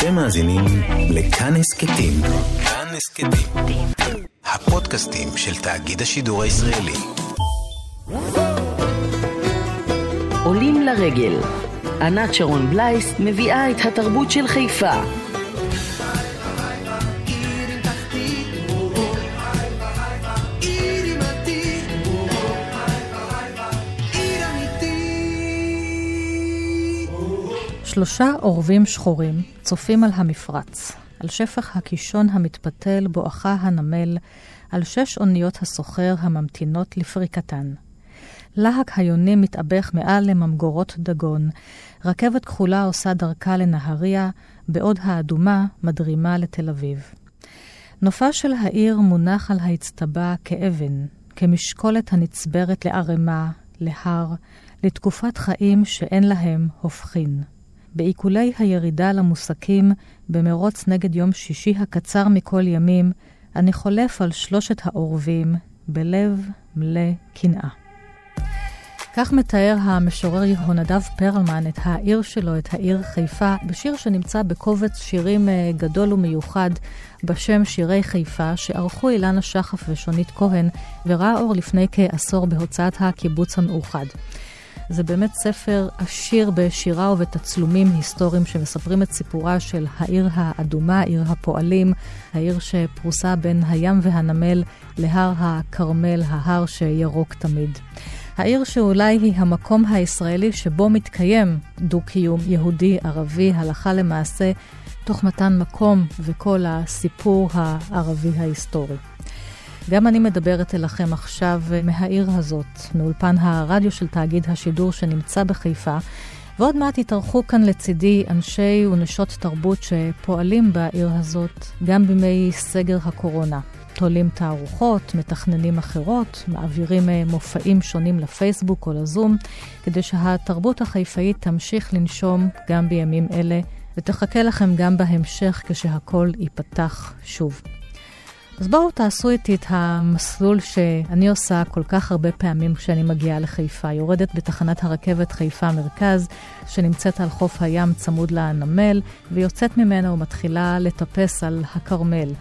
אתם מאזינים לכאן הסכתים. כאן הסכתים. הפודקאסטים של תאגיד השידור הישראלי. עולים לרגל. ענת שרון בלייס מביאה את התרבות של חיפה. שלושה עורבים שחורים צופים על המפרץ, על שפך הקישון המתפתל בואכה הנמל, על שש אוניות הסוחר הממתינות לפריקתן. להק היונים מתאבך מעל לממגורות דגון, רכבת כחולה עושה דרכה לנהריה, בעוד האדומה מדרימה לתל אביב. נופה של העיר מונח על האצטבה כאבן, כמשקולת הנצברת לערימה, להר, לתקופת חיים שאין להם הופכין. בעיקולי הירידה למוסקים, במרוץ נגד יום שישי הקצר מכל ימים, אני חולף על שלושת העורבים, בלב מלא קנאה. כך מתאר המשורר יהונדב פרלמן את העיר שלו, את העיר חיפה, בשיר שנמצא בקובץ שירים אה, גדול ומיוחד בשם שירי חיפה, שערכו אילנה שחף ושונית כהן, וראה אור לפני כעשור בהוצאת הקיבוץ המאוחד. זה באמת ספר עשיר בשירה ובתצלומים היסטוריים שמספרים את סיפורה של העיר האדומה, עיר הפועלים, העיר שפרוסה בין הים והנמל להר הכרמל, ההר שירוק תמיד. העיר שאולי היא המקום הישראלי שבו מתקיים דו-קיום יהודי-ערבי, הלכה למעשה, תוך מתן מקום וכל הסיפור הערבי ההיסטורי. גם אני מדברת אליכם עכשיו מהעיר הזאת, מאולפן הרדיו של תאגיד השידור שנמצא בחיפה, ועוד מעט יתארחו כאן לצידי אנשי ונשות תרבות שפועלים בעיר הזאת גם בימי סגר הקורונה. תולים תערוכות, מתכננים אחרות, מעבירים אה, מופעים שונים לפייסבוק או לזום, כדי שהתרבות החיפאית תמשיך לנשום גם בימים אלה, ותחכה לכם גם בהמשך כשהכול ייפתח שוב. אז בואו תעשו איתי את המסלול שאני עושה כל כך הרבה פעמים כשאני מגיעה לחיפה. יורדת בתחנת הרכבת חיפה מרכז, שנמצאת על חוף הים צמוד לנמל, ויוצאת ממנה ומתחילה לטפס על הכרמל.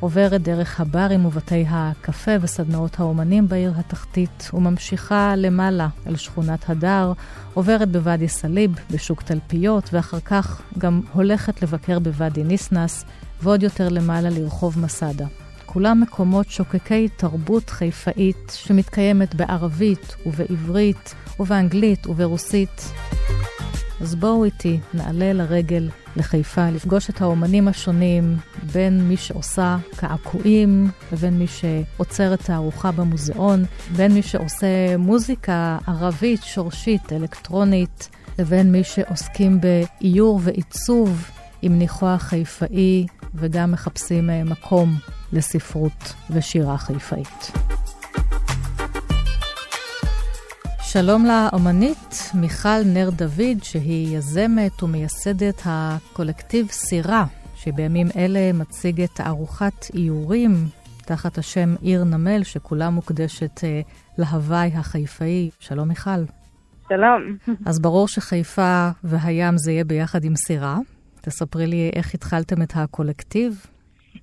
עוברת דרך הברים ובתי הקפה וסדנאות האומנים בעיר התחתית, וממשיכה למעלה אל שכונת הדר, עוברת בוואדי סאליב, בשוק תלפיות, ואחר כך גם הולכת לבקר בוואדי ניסנס, ועוד יותר למעלה לרחוב מסדה. כולם מקומות שוקקי תרבות חיפאית שמתקיימת בערבית ובעברית ובאנגלית וברוסית. אז בואו איתי, נעלה לרגל לחיפה, לפגוש את האומנים השונים, בין מי שעושה קעקועים, לבין מי שעוצר את הארוחה במוזיאון, בין מי שעושה מוזיקה ערבית, שורשית, אלקטרונית, לבין מי שעוסקים באיור ועיצוב עם ניחוח חיפאי, וגם מחפשים אה, מקום לספרות ושירה חיפאית. שלום לאומנית מיכל נר דוד, שהיא יזמת ומייסדת הקולקטיב סירה, שבימים אלה מציג את תערוכת איורים תחת השם עיר נמל, שכולה מוקדשת uh, להוואי החיפאי. שלום מיכל. שלום. אז ברור שחיפה והים זה יהיה ביחד עם סירה. תספרי לי איך התחלתם את הקולקטיב.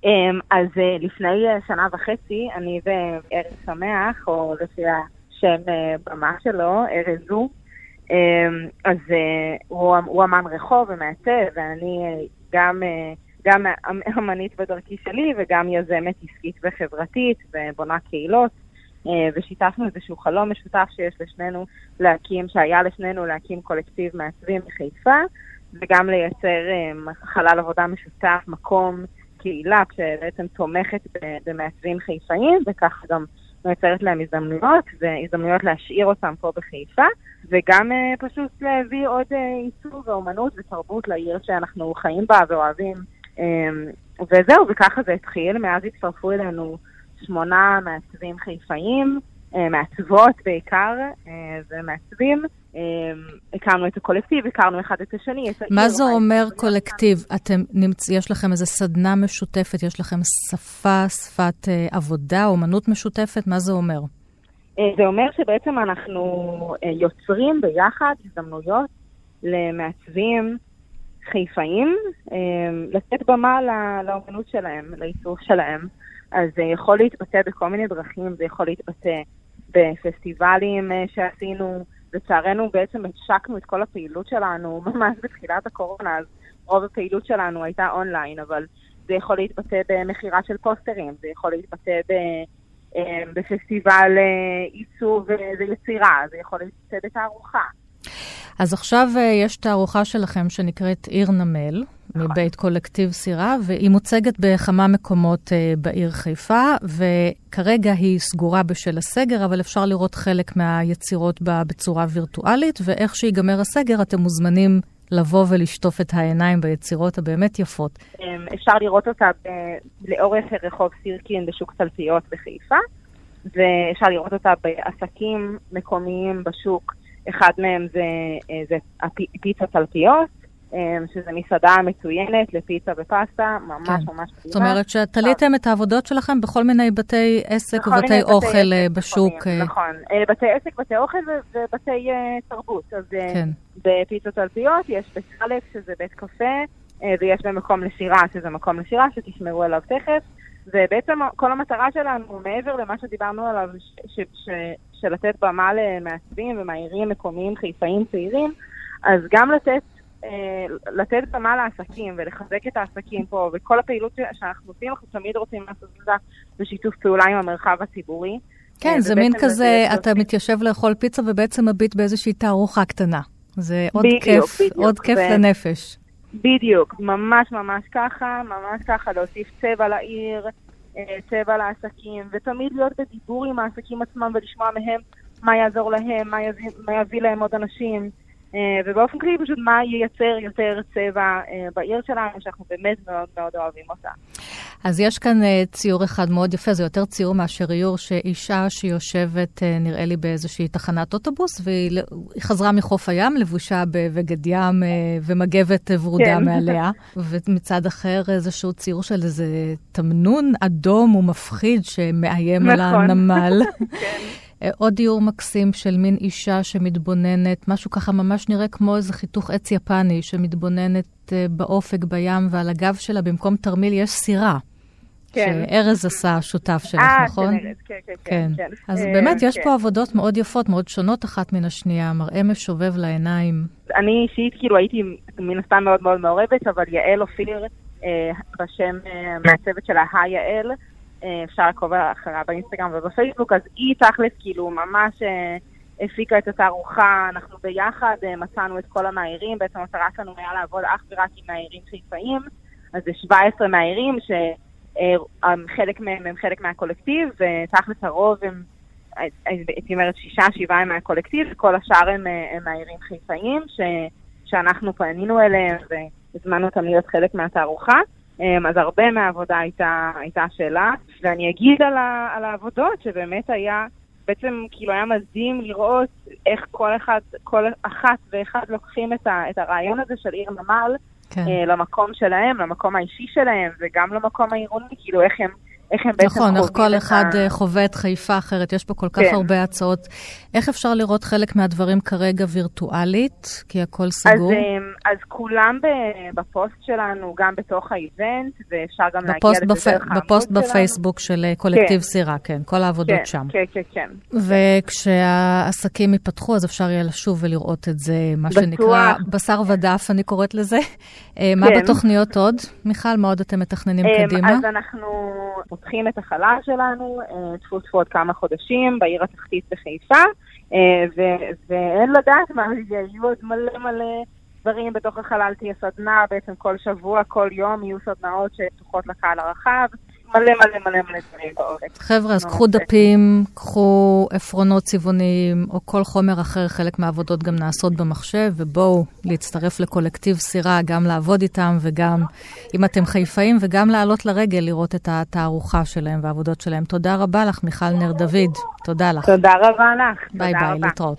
אמ, אז אה, לפני אה, שנה וחצי, אני וארז שמח, או לפי השם אה, במה שלו, ארז זו, אמ, אז הוא, הוא אמן רחוב ומעצב, ואני גם, גם אמנית בדרכי שלי וגם יזמת עסקית וחברתית ובונה קהילות. ושיתפנו איזשהו חלום משותף שיש לשנינו להקים, שהיה לשנינו להקים קולקטיב מעצבים בחיפה, וגם לייצר חלל עבודה משותף, מקום קהילה שבעצם תומכת במעצבים חיפאים, וככה גם מייצרת להם הזדמנויות, והזדמנויות להשאיר אותם פה בחיפה, וגם uh, פשוט להביא עוד uh, עיצוב ואומנות ותרבות לעיר שאנחנו חיים בה ואוהבים. Um, וזהו, וככה זה התחיל, מאז הצטרפו אלינו שמונה מעצבים חיפאים, מעצבות בעיקר, uh, ומעצבים. הכרנו את הקולקטיב, הכרנו אחד את השני. מה זה אומר קולקטיב? אתם נמצ... יש לכם איזו סדנה משותפת, יש לכם שפה, שפת עבודה, אומנות משותפת? מה זה אומר? זה אומר שבעצם אנחנו יוצרים ביחד הזדמנויות למעצבים חיפאים, לתת במה לאומנות שלהם, לעיצוב שלהם. אז זה יכול להתבטא בכל מיני דרכים, זה יכול להתבטא בפסטיבלים שעשינו. לצערנו בעצם השקנו את כל הפעילות שלנו ממש בתחילת הקורונה, אז רוב הפעילות שלנו הייתה אונליין, אבל זה יכול להתבטא במכירה של פוסטרים, זה יכול להתבטא ב... אה, בפסטיבל אה, עיצוב ויצירה, זה יכול להתבטא בתערוכה. אז עכשיו אה, יש תערוכה שלכם שנקראת עיר נמל, נכון. מבית קולקטיב סירה, והיא מוצגת בכמה מקומות בעיר חיפה, וכרגע היא סגורה בשל הסגר, אבל אפשר לראות חלק מהיצירות בה בצורה וירטואלית, ואיך שיגמר הסגר אתם מוזמנים לבוא ולשטוף את העיניים ביצירות הבאמת יפות. אמ, אפשר לראות אותה לאורך רחוב סירקין בשוק תלפיות בחיפה, ואפשר לראות אותה בעסקים מקומיים בשוק. אחד מהם זה, אה, זה פיצה תלפיות, אמ, שזה מסעדה מצוינת לפיצה ופסטה, ממש כן. ממש מדהימה. זאת אומרת שתליתם את העבודות שלכם בכל מיני בתי עסק ובתי אוכל בתי אה, בשוק. אה. נכון, בתי עסק, בתי אוכל ובתי תרבות. אז כן. בפיצות תלפיות יש בית אלף, שזה בית קפה, ויש במקום לשירה, שזה מקום לשירה, שתשמרו עליו תכף. ובעצם כל המטרה שלנו, מעבר למה שדיברנו עליו, של לתת במה למעצבים ומאיירים מקומיים חיפאים צעירים, אז גם לתת אה, לתת במה לעסקים ולחזק את העסקים פה, וכל הפעילות שאנחנו עושים, אנחנו תמיד רוצים לעשות את זה בשיתוף פעולה עם המרחב הציבורי. כן, אה, זה מין כזה, אתה מתיישב לאכול פיצה ובעצם מביט באיזושהי תערוכה קטנה. זה עוד בדיוק, כיף, בדיוק, עוד כיף ו... לנפש. בדיוק, ממש ממש ככה, ממש ככה, להוסיף צבע לעיר, אה, צבע לעסקים, ותמיד להיות בדיבור עם העסקים עצמם ולשמוע מהם מה יעזור להם, מה יביא, מה יביא להם עוד אנשים. אה, ובאופן כללי פשוט מה ייצר יותר צבע אה, בעיר שלנו, שאנחנו באמת מאוד מאוד אוהבים אותה. אז יש כאן אה, ציור אחד מאוד יפה, זה יותר ציור מאשר איור, שאישה שיושבת, נראה לי, באיזושהי תחנת אוטובוס, והיא חזרה מחוף הים, לבושה בבגד ים ומגבת ורודה כן. מעליה. ומצד אחר, איזשהו ציור של איזה תמנון אדום ומפחיד שמאיים נכון. על הנמל. כן. אה, עוד דיור מקסים של מין אישה שמתבוננת, משהו ככה ממש נראה כמו איזה חיתוך עץ יפני, שמתבוננת אה, באופק בים, ועל הגב שלה במקום תרמיל יש סירה. כן. שארז עשה שותף שלך, אה, נכון? כן, כן, כן, כן. כן. אז באמת, יש כן. פה עבודות מאוד יפות, מאוד שונות אחת מן השנייה, מראה משובב לעיניים. אני אישית, כאילו, הייתי מן הסתם מאוד מאוד מעורבת, אבל יעל אופיר, בשם מהצוות שלה, היעל, אה, אפשר לעקוב אחריה באינסטגרם ובפייסבוק, אז היא תכלס כאילו ממש אה, הפיקה את התערוכה, אנחנו ביחד אה, מצאנו את כל המאיירים, בעצם המטרה שלנו היה לעבוד אך ורק עם מאיירים חיפאים, אז זה 17 מאיירים שחלק מהם הם חלק מהקולקטיב, ותכלס הרוב הם, הייתי אומרת, שישה, שבעה הם מהקולקטיב, וכל השאר הם, הם מאיירים חיפאים, ש, שאנחנו פנינו אליהם והזמנו אותם להיות חלק מהתערוכה. אז הרבה מהעבודה הייתה, הייתה שאלה, ואני אגיד על, ה, על העבודות שבאמת היה, בעצם כאילו היה מדהים לראות איך כל אחד, כל אחת ואחד לוקחים את, ה, את הרעיון הזה של עיר נמל כן. אה, למקום שלהם, למקום האישי שלהם וגם למקום העירוני, כאילו איך הם... איך הם בעצם נכון, איך כל אחד ה... אה, חווה את חיפה אחרת, יש פה כל כך כן. הרבה הצעות. איך אפשר לראות חלק מהדברים כרגע וירטואלית? כי הכל סגור. אז, אה, אז כולם בפוסט שלנו, גם בתוך ה event, ואפשר גם להגיע לזה בפ... דרך העמוד בפוסט שלנו. בפייסבוק של אה, קולקטיב כן. סירה, כן, כל העבודות כן, שם. כן, כן, כן. וכשהעסקים ייפתחו, אז אפשר יהיה לשוב ולראות את זה, מה בטוח. שנקרא בשר ודף, אני קוראת לזה. כן. מה בתוכניות עוד? מיכל, מה עוד אתם מתכננים קדימה? אז אנחנו... פותחים את החלל שלנו, אה, טפו טפו עוד כמה חודשים, בעיר התחתית בחיפה, אה, ואין לדעת מה זה, יהיו עוד מלא מלא דברים בתוך החלל, תהיה סדנה, בעצם כל שבוע, כל יום יהיו סדנאות שפתוחות לקהל הרחב. מלא מלא מלא מלא דברים בעורף. חבר'ה, אז קחו דפים, קחו עפרונות צבעוניים, או כל חומר אחר, חלק מהעבודות גם נעשות במחשב, ובואו להצטרף לקולקטיב סירה, גם לעבוד איתם, וגם, אם אתם חיפאים, וגם לעלות לרגל לראות את התערוכה שלהם והעבודות שלהם. תודה רבה לך, מיכל נר דוד. תודה לך. תודה רבה לך. ביי ביי, להתראות.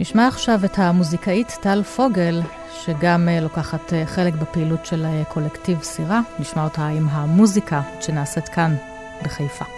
נשמע עכשיו את המוזיקאית טל פוגל, שגם אה, לוקחת אה, חלק בפעילות של אה, קולקטיב סירה. נשמע אותה עם המוזיקה שנעשית כאן בחיפה.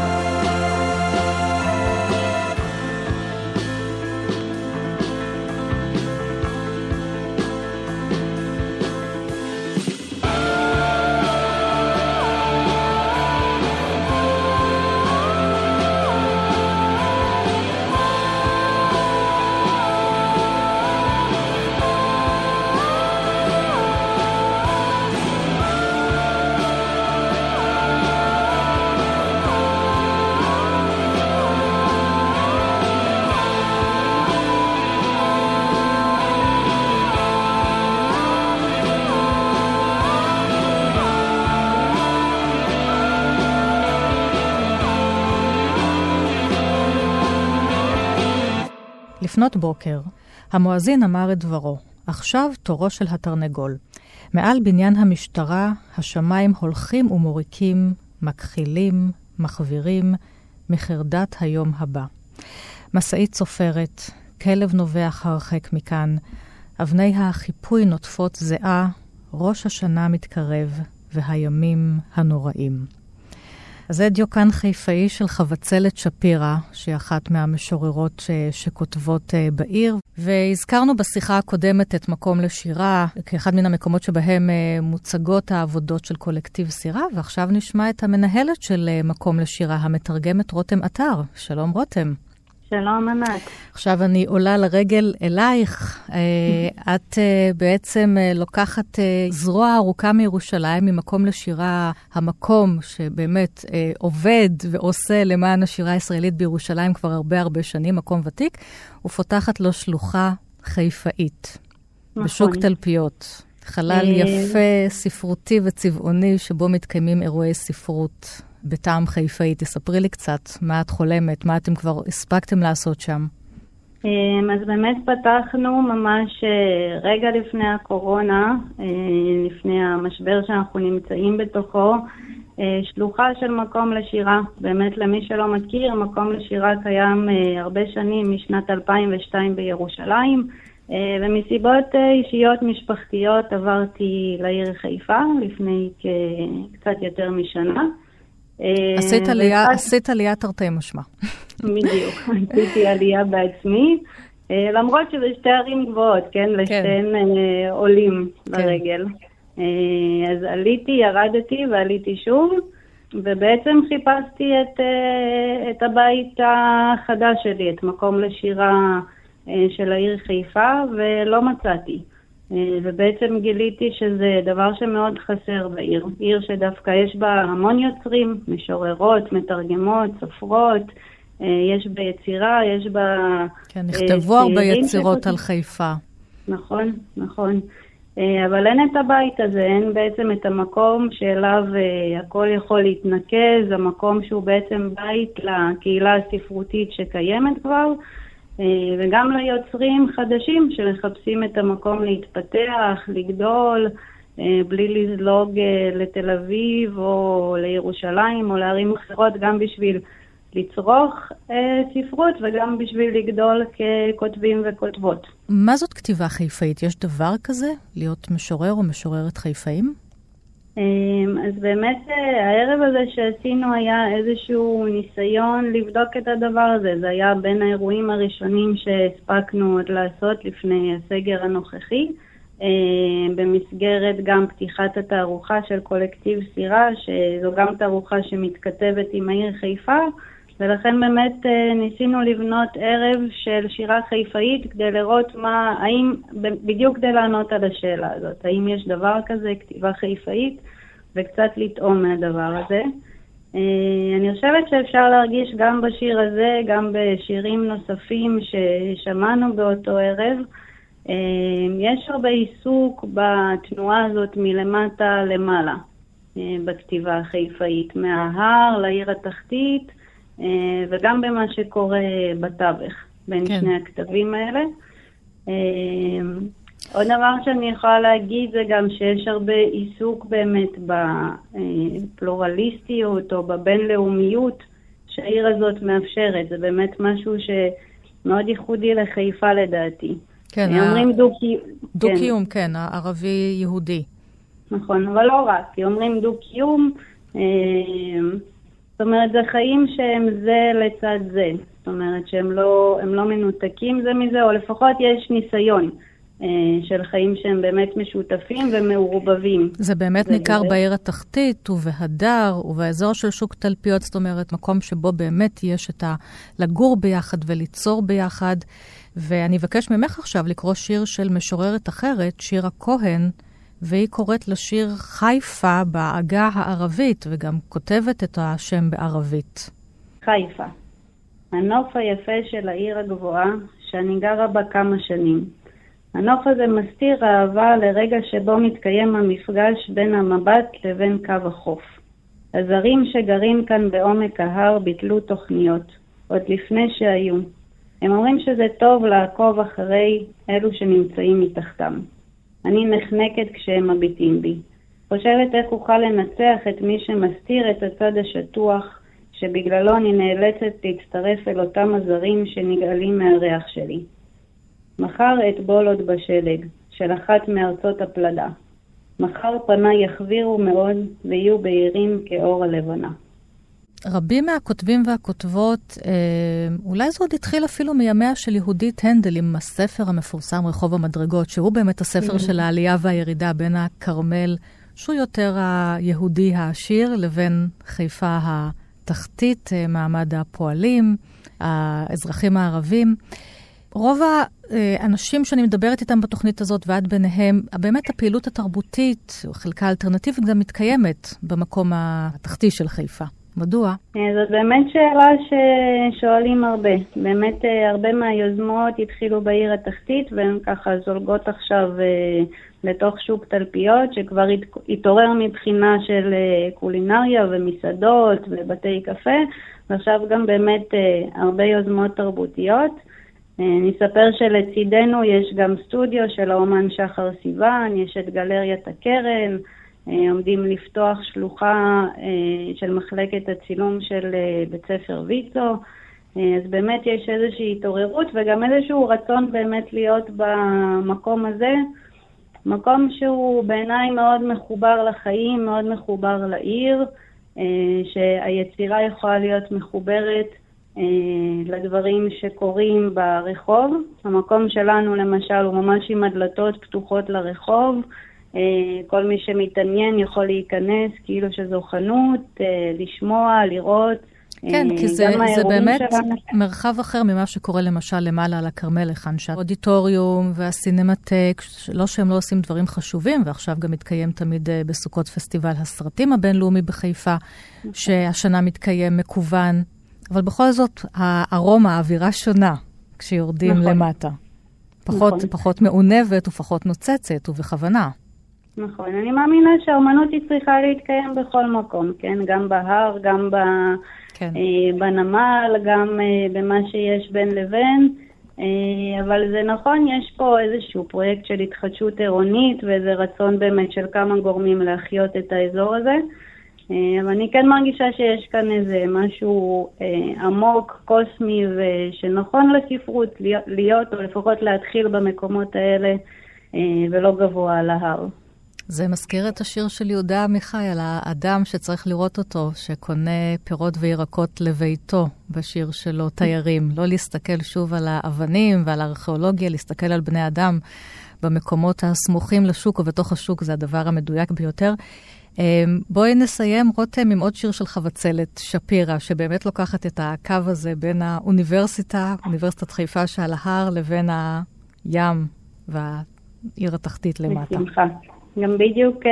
לפנות בוקר, המואזין אמר את דברו. עכשיו תורו של התרנגול. מעל בניין המשטרה, השמיים הולכים ומוריקים, מכחילים, מחווירים, מחרדת היום הבא. משאית צופרת, כלב נובח הרחק מכאן, אבני החיפוי נוטפות זיעה, ראש השנה מתקרב, והימים הנוראים. זה דיוקן חיפאי של חבצלת שפירא, שהיא אחת מהמשוררות ש... שכותבות uh, בעיר. והזכרנו בשיחה הקודמת את מקום לשירה, כאחד מן המקומות שבהם uh, מוצגות העבודות של קולקטיב סירה, ועכשיו נשמע את המנהלת של uh, מקום לשירה, המתרגמת רותם אתר. שלום רותם. שלום, ענת. עכשיו אני עולה לרגל אלייך. אה, את אה, בעצם אה, לוקחת זרוע ארוכה מירושלים, ממקום לשירה, המקום שבאמת עובד ועושה למען השירה הישראלית בירושלים כבר הרבה הרבה שנים, מקום ותיק, ופותחת לו שלוחה חיפאית. נכון. בשוק תלפיות. חלל יפה, ספרותי וצבעוני, שבו מתקיימים אירועי ספרות. בטעם חיפאי. תספרי לי קצת מה את חולמת, מה אתם כבר הספקתם לעשות שם. אמ, אז באמת פתחנו ממש אה, רגע לפני הקורונה, אה, לפני המשבר שאנחנו נמצאים בתוכו, אה, שלוחה של מקום לשירה. באמת, למי שלא מכיר, מקום לשירה קיים הרבה שנים, משנת 2002 בירושלים, ומסיבות אישיות משפחתיות עברתי לעיר חיפה לפני קצת יותר משנה. אה, עשית עלייה, עשית עלייה תרתי משמע. בדיוק, עשיתי עלייה בעצמי, אה, למרות שזה שתי ערים גבוהות, כן? כן. לשתיהן אה, עולים כן. לרגל. אז עליתי, ירדתי ועליתי שוב, ובעצם חיפשתי את, את הבית החדש שלי, את מקום לשירה של העיר חיפה, ולא מצאתי. אה, ובעצם גיליתי שזה דבר שמאוד חסר בעיר. עיר שדווקא יש בה המון יוצרים, משוררות, מתרגמות, סופרות, יש ביצירה, יש בה... כן, נכתבו הרבה יצירות על חיפה. נכון, נכון. אבל אין את הבית הזה, אין בעצם את המקום שאליו הכל יכול להתנקז, המקום שהוא בעצם בית לקהילה הספרותית שקיימת כבר. אה, וגם ליוצרים חדשים שמחפשים את המקום להתפתח, לגדול, אה, בלי לזלוג אה, לתל אביב או לירושלים או לערים אחרות, גם בשביל לצרוך ספרות וגם בשביל לגדול ככותבים וכותבות. מה זאת כתיבה חיפאית? יש דבר כזה? להיות משורר או משוררת חיפאים? אמ, אז באמת אה, הערב הזה שעשינו היה איזשהו ניסיון לבדוק את הדבר הזה. זה היה בין האירועים הראשונים שהספקנו עוד לעשות לפני הסגר הנוכחי, אמ, במסגרת גם פתיחת התערוכה של קולקטיב סירה, שזו גם תערוכה שמתכתבת עם העיר חיפה. ולכן באמת אה, ניסינו לבנות ערב של שירה חיפאית כדי לראות מה, האם, בדיוק כדי לענות על השאלה הזאת, האם יש דבר כזה, כתיבה חיפאית, וקצת לטעום מהדבר הזה. אה, אני חושבת שאפשר להרגיש גם בשיר הזה, גם בשירים נוספים ששמענו באותו ערב. אה, יש הרבה עיסוק בתנועה הזאת מלמטה למעלה, בכתיבה החיפאית, מההר לעיר התחתית. אה, וגם במה שקורה בתווך בין כן. שני הכתבים האלה. אה, עוד דבר שאני יכולה להגיד זה גם שיש הרבה עיסוק באמת בפלורליסטיות או בבינלאומיות שהעיר הזאת מאפשרת. זה באמת משהו שמאוד ייחודי לחיפה לדעתי. כן, אומרים דו-קיום. דו-קיום, כן, כן הערבי-יהודי. נכון, אבל לא רק, כי אומרים דו-קיום. זאת אומרת, זה חיים שהם זה לצד זה. זאת אומרת שהם לא, לא מנותקים זה מזה, או לפחות יש ניסיון. אה, של חיים שהם באמת משותפים ומעורבבים. זה באמת זה ניכר זה. בעיר התחתית ובהדר ובאזור של שוק תלפיות, זאת אומרת, מקום שבו באמת יש את ה... לגור ביחד וליצור ביחד. ואני אבקש ממך עכשיו לקרוא שיר של משוררת אחרת, שירה כהן, והיא קוראת לשיר חיפה בעגה הערבית, וגם כותבת את השם בערבית. חיפה, הנוף היפה של העיר הגבוהה, שאני גרה בה כמה שנים. הנוף הזה מסתיר אהבה לרגע שבו מתקיים המפגש בין המבט לבין קו החוף. הזרים שגרים כאן בעומק ההר ביטלו תוכניות, עוד לפני שהיו. הם אומרים שזה טוב לעקוב אחרי אלו שנמצאים מתחתם. אני נחנקת כשהם מביטים בי. חושבת איך אוכל לנצח את מי שמסתיר את הצד השטוח, שבגללו אני נאלצת להצטרף אל אותם הזרים שנגאלים מהריח שלי. מחר אטבול עוד בשלג, של אחת מארצות הפלדה. מחר פניי יחבירו מאוד ויהיו בהירים כאור הלבנה. רבים מהכותבים והכותבות, אה, אולי זה עוד התחיל אפילו מימיה של יהודית הנדל עם הספר המפורסם רחוב המדרגות, שהוא באמת הספר של העלייה והירידה בין הכרמל, שהוא יותר היהודי העשיר, לבין חיפה התחתית, אה, מעמד הפועלים, האזרחים הערבים. רוב האנשים שאני מדברת איתם בתוכנית הזאת, ועד ביניהם, באמת הפעילות התרבותית, חלקה האלטרנטיבית, גם מתקיימת במקום התחתי של חיפה. מדוע? אה, זאת באמת שאלה ששואלים הרבה. באמת אה, הרבה מהיוזמות התחילו בעיר התחתית והן ככה זולגות עכשיו אה, לתוך שוק תלפיות שכבר התעורר מבחינה של קולינריה ומסעדות ובתי קפה ועכשיו גם באמת הרבה יוזמות תרבותיות. אני אספר שלצידנו יש גם סטודיו של האומן שחר סיוון, יש את גלריית הקרן, עומדים לפתוח שלוחה אה, של מחלקת הצילום של אה, בית ספר ויצו. אז באמת יש איזושהי התעוררות וגם איזשהו רצון באמת להיות במקום הזה, מקום שהוא בעיניי מאוד מחובר לחיים, מאוד מחובר לעיר, שהיצירה יכולה להיות מחוברת לדברים שקורים ברחוב. המקום שלנו למשל הוא ממש עם הדלתות פתוחות לרחוב. אה, כל מי שמתעניין יכול להיכנס כאילו שזו חנות, אה, לשמוע, לראות. כן, אה, כי זה, זה באמת שלנו. מרחב אחר ממה שקורה למשל למעלה על הכרמל, היכן שהאודיטוריום והסינמטק, לא שהם לא עושים דברים חשובים, ועכשיו גם מתקיים תמיד בסוכות פסטיבל הסרטים הבינלאומי בחיפה, שהשנה מתקיים מקוון. אבל בכל זאת, הארומה, האווירה שונה כשיורדים נכון. למטה. פחות, נכון. פחות מעונבת ופחות נוצצת, ובכוונה. נכון. אני מאמינה שהאומנות היא צריכה להתקיים בכל מקום, כן? גם בהר, גם ב... כן. אה, בנמל, גם אה, במה שיש בין לבין. אה, אבל זה נכון, יש פה איזשהו פרויקט של התחדשות עירונית ואיזה רצון באמת של כמה גורמים להחיות את האזור הזה. אבל אני כן מרגישה שיש כאן איזה משהו עמוק, קוסמי, ושנכון לספרות להיות, או לפחות להתחיל במקומות האלה, ולא גבוה על ההר. זה מזכיר את השיר של יהודה עמיחי על האדם שצריך לראות אותו, שקונה פירות וירקות לביתו, בשיר שלו, תיירים. לא להסתכל שוב על האבנים ועל הארכיאולוגיה, להסתכל על בני אדם במקומות הסמוכים לשוק ובתוך השוק, זה הדבר המדויק ביותר. אמ, בואי נסיים, רותם, עם עוד שיר של חבצלת שפירא, שבאמת לוקחת את הקו הזה בין האוניברסיטה, אוניברסיטת חיפה שעל ההר, לבין הים והעיר התחתית למטה. בשמחה. גם בדיוק אה,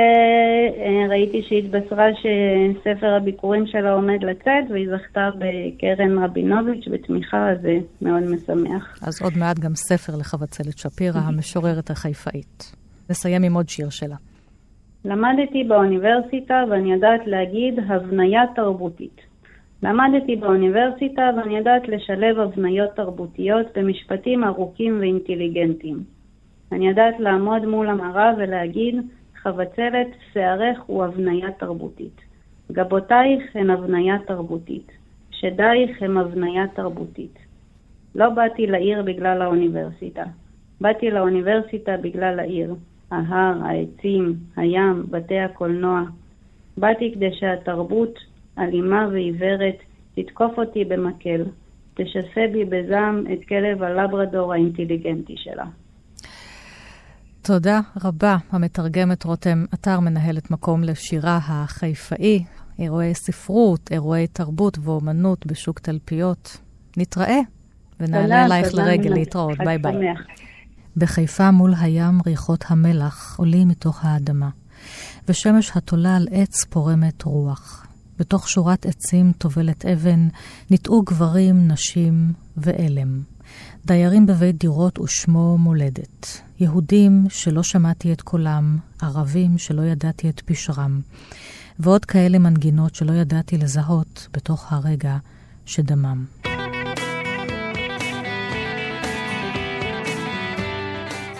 אה, ראיתי שהתבשרה שספר הביקורים שלה עומד לצאת, והיא זכתה בקרן רבינוביץ' בתמיכה, אז זה מאוד משמח. אז עוד מעט גם ספר לחבצלת שפירא, המשוררת החיפאית. נסיים עם עוד שיר שלה. למדתי באוניברסיטה ואני יודעת להגיד הבניה תרבותית. למדתי באוניברסיטה ואני יודעת לשלב הבניות תרבותיות במשפטים ארוכים ואינטליגנטיים. אני יודעת לעמוד מול המראה ולהגיד, חבצלת, שערך הוא הבניה תרבותית. גבותייך הן הבניה תרבותית. שדייך הם הבניה תרבותית. לא באתי לעיר בגלל האוניברסיטה. באתי לאוניברסיטה בגלל העיר. ההר, העצים, הים, בתי הקולנוע. באתי כדי שהתרבות, אלימה ועיוורת, תתקוף אותי במקל, תשסה בי בזעם את כלב הלברדור האינטליגנטי שלה. תודה רבה, המתרגמת רותם אתר, מנהלת מקום לשירה החיפאי, אירועי ספרות, אירועי תרבות ואומנות בשוק תלפיות. נתראה ונעלה אלייך לרגל להתראות. ביי ביי. בחיפה מול הים ריחות המלח עולים מתוך האדמה, ושמש התולה על עץ פורמת רוח. בתוך שורת עצים טובלת אבן, ניטעו גברים, נשים ואלם. דיירים בבית דירות ושמו מולדת. יהודים שלא שמעתי את קולם, ערבים שלא ידעתי את פשרם, ועוד כאלה מנגינות שלא ידעתי לזהות בתוך הרגע שדמם.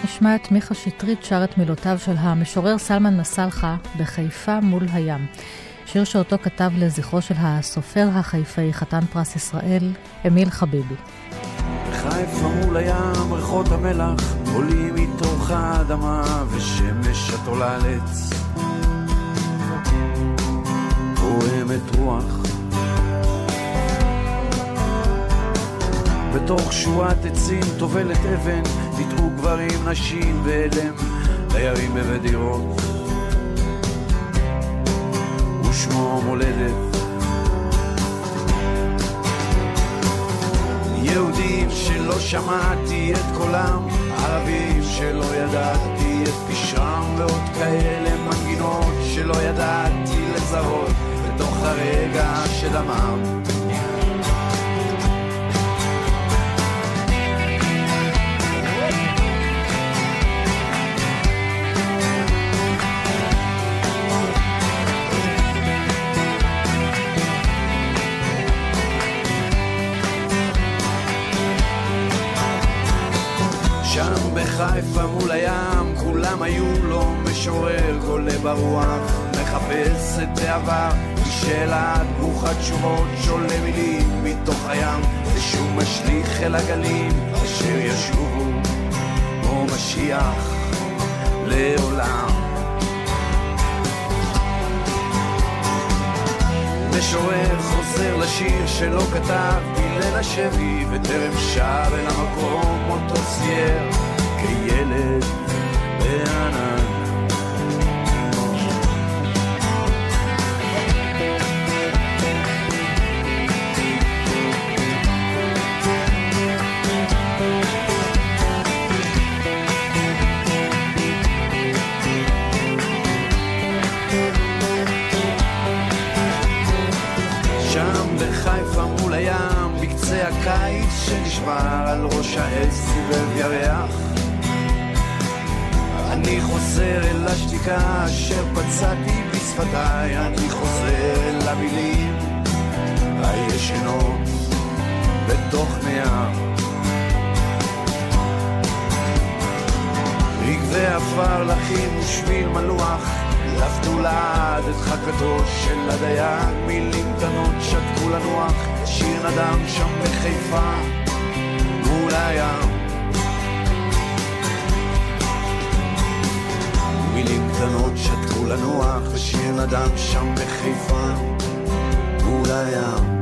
נשמע את מיכה שטרית שר את מילותיו של המשורר סלמן מסלחה בחיפה מול הים. שיר שאותו כתב לזכרו של הסופר החיפאי, חתן פרס ישראל, אמיל חביבי. חיפה מול הים, ריחות המלח עולים מתוך האדמה ושמש עץ פועמת רוח. בתוך שורת עצים טובלת אבן, ניטעו גברים, נשים ואלם, דיירים בבית דירות. ושמו מולדת יהודים שלא שמעתי את קולם, ערבים שלא ידעתי את פשרם, ועוד כאלה מנגינות שלא ידעתי לזהות בתוך הרגע שדמם. היו לו משורר, קולה ברוח, מחפש את העבר, שאלה ברוכת תשובות, שולה מילים מתוך הים, ושוב משליך אל הגלים, אשר ישובו, כמו משיח לעולם. משורר חוזר לשיר שלא כתב בליל השבי וטרם שב אל המקום אותו צייר כילד הים על ראש העץ סובב ירח. אני חוזר אל השתיקה אשר פצעתי בשפתיי, אני חוזר אל המילים הישנות בתוך מאה. רגבי עפר לחים ושביל מלוח, לפתו לעד את חכתו של הדייג, מילים קטנות שתקו לנוח, שיר נדם שם בחיפה, מול הים. קטנות שתקו לנוח, ושיר נדם שם בחיפה, מול הים.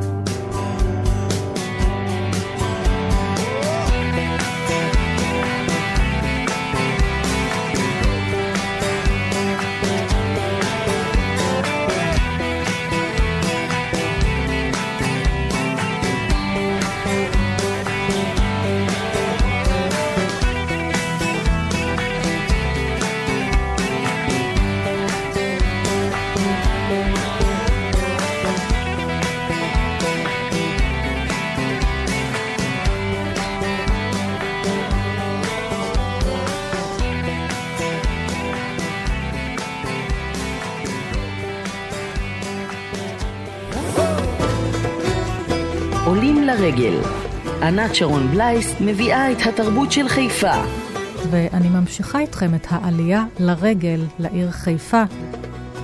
לרגל. ענת שרון בלייס מביאה את התרבות של חיפה. ואני ממשיכה איתכם את העלייה לרגל לעיר חיפה.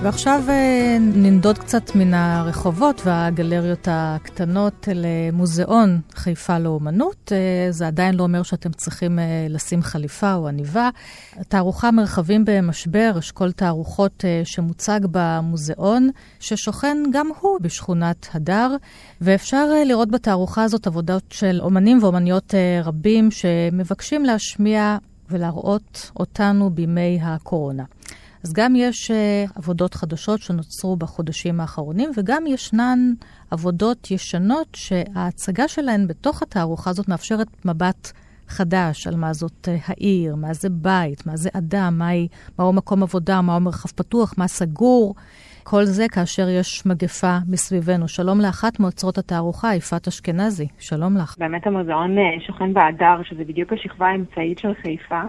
ועכשיו אה, ננדוד קצת מן הרחובות והגלריות הקטנות למוזיאון חיפה לאומנות. אה, זה עדיין לא אומר שאתם צריכים אה, לשים חליפה או עניבה. תערוכה מרחבים במשבר, אשכול תערוכות שמוצג במוזיאון, ששוכן גם הוא בשכונת הדר, ואפשר לראות בתערוכה הזאת עבודות של אומנים ואומניות רבים שמבקשים להשמיע ולהראות אותנו בימי הקורונה. אז גם יש uh, עבודות חדשות שנוצרו בחודשים האחרונים, וגם ישנן עבודות ישנות שההצגה שלהן בתוך התערוכה הזאת מאפשרת מבט חדש על מה זאת uh, העיר, מה זה בית, מה זה אדם, מהי, מהו מקום עבודה, מהו מרחב פתוח, מה סגור. כל זה כאשר יש מגפה מסביבנו. שלום לאחת מאוצרות התערוכה, יפעת אשכנזי. שלום לך. באמת המוזיאון שוכן בהדר, שזה בדיוק השכבה האמצעית של חיפה.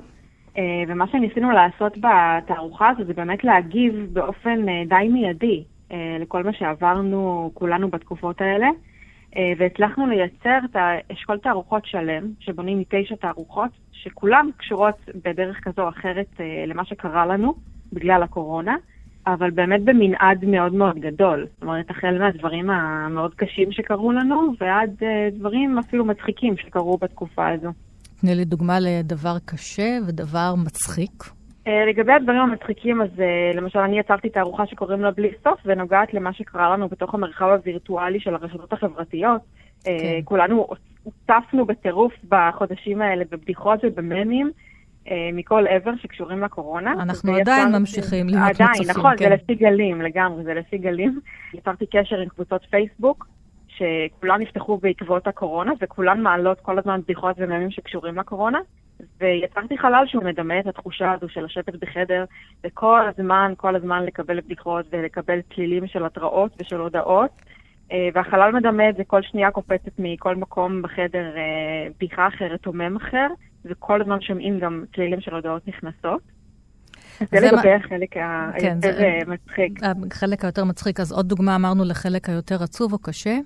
אה, ומה שניסינו לעשות בתערוכה הזו זה באמת להגיב באופן אה, די מיידי אה, לכל מה שעברנו כולנו בתקופות האלה, והצלחנו לייצר את אשכול תערוכות שלם, שבונים מתשע תערוכות, שכולן קשורות בדרך כזו או אחרת למה שקרה לנו בגלל הקורונה, אבל באמת במנעד מאוד מאוד גדול. זאת אומרת, החל מהדברים המאוד קשים שקרו לנו, ועד דברים אפילו מצחיקים שקרו בתקופה הזו. תני לי דוגמה לדבר קשה ודבר מצחיק. אה, לגבי הדברים המצחיקים, אז אה, למשל אני יצרתי תערוכה שקוראים לה בלי סוף, ונוגעת למה שקרה לנו בתוך המרחב הווירטואלי של הרשתות החברתיות. אה, כן. כולנו הוצפנו בטירוף בחודשים האלה בבדיחות ובממים. מכל עבר שקשורים לקורונה. אנחנו עדיין ממשיכים להיות מוצפים. עדיין, נכון, כן. זה לפי גלים, לגמרי, זה לפי גלים. יצרתי קשר עם קבוצות פייסבוק, שכולן נפתחו בעקבות הקורונה, וכולן מעלות כל הזמן בדיחות וממים שקשורים לקורונה. ויצרתי חלל שהוא מדמה את התחושה הזו של לשבת בחדר, וכל הזמן, כל הזמן לקבל בדיחות ולקבל צלילים של התראות ושל הודעות. אה, והחלל מדמה את זה, כל שנייה קופצת מכל מקום בחדר אה, בדיחה אחרת או מם אחר, וכל הזמן שומעים גם צלילים של הודעות נכנסות. זה לגבי החלק כן, היותר אה, מצחיק. החלק היותר מצחיק, אז עוד דוגמה אמרנו לחלק היותר עצוב או קשה?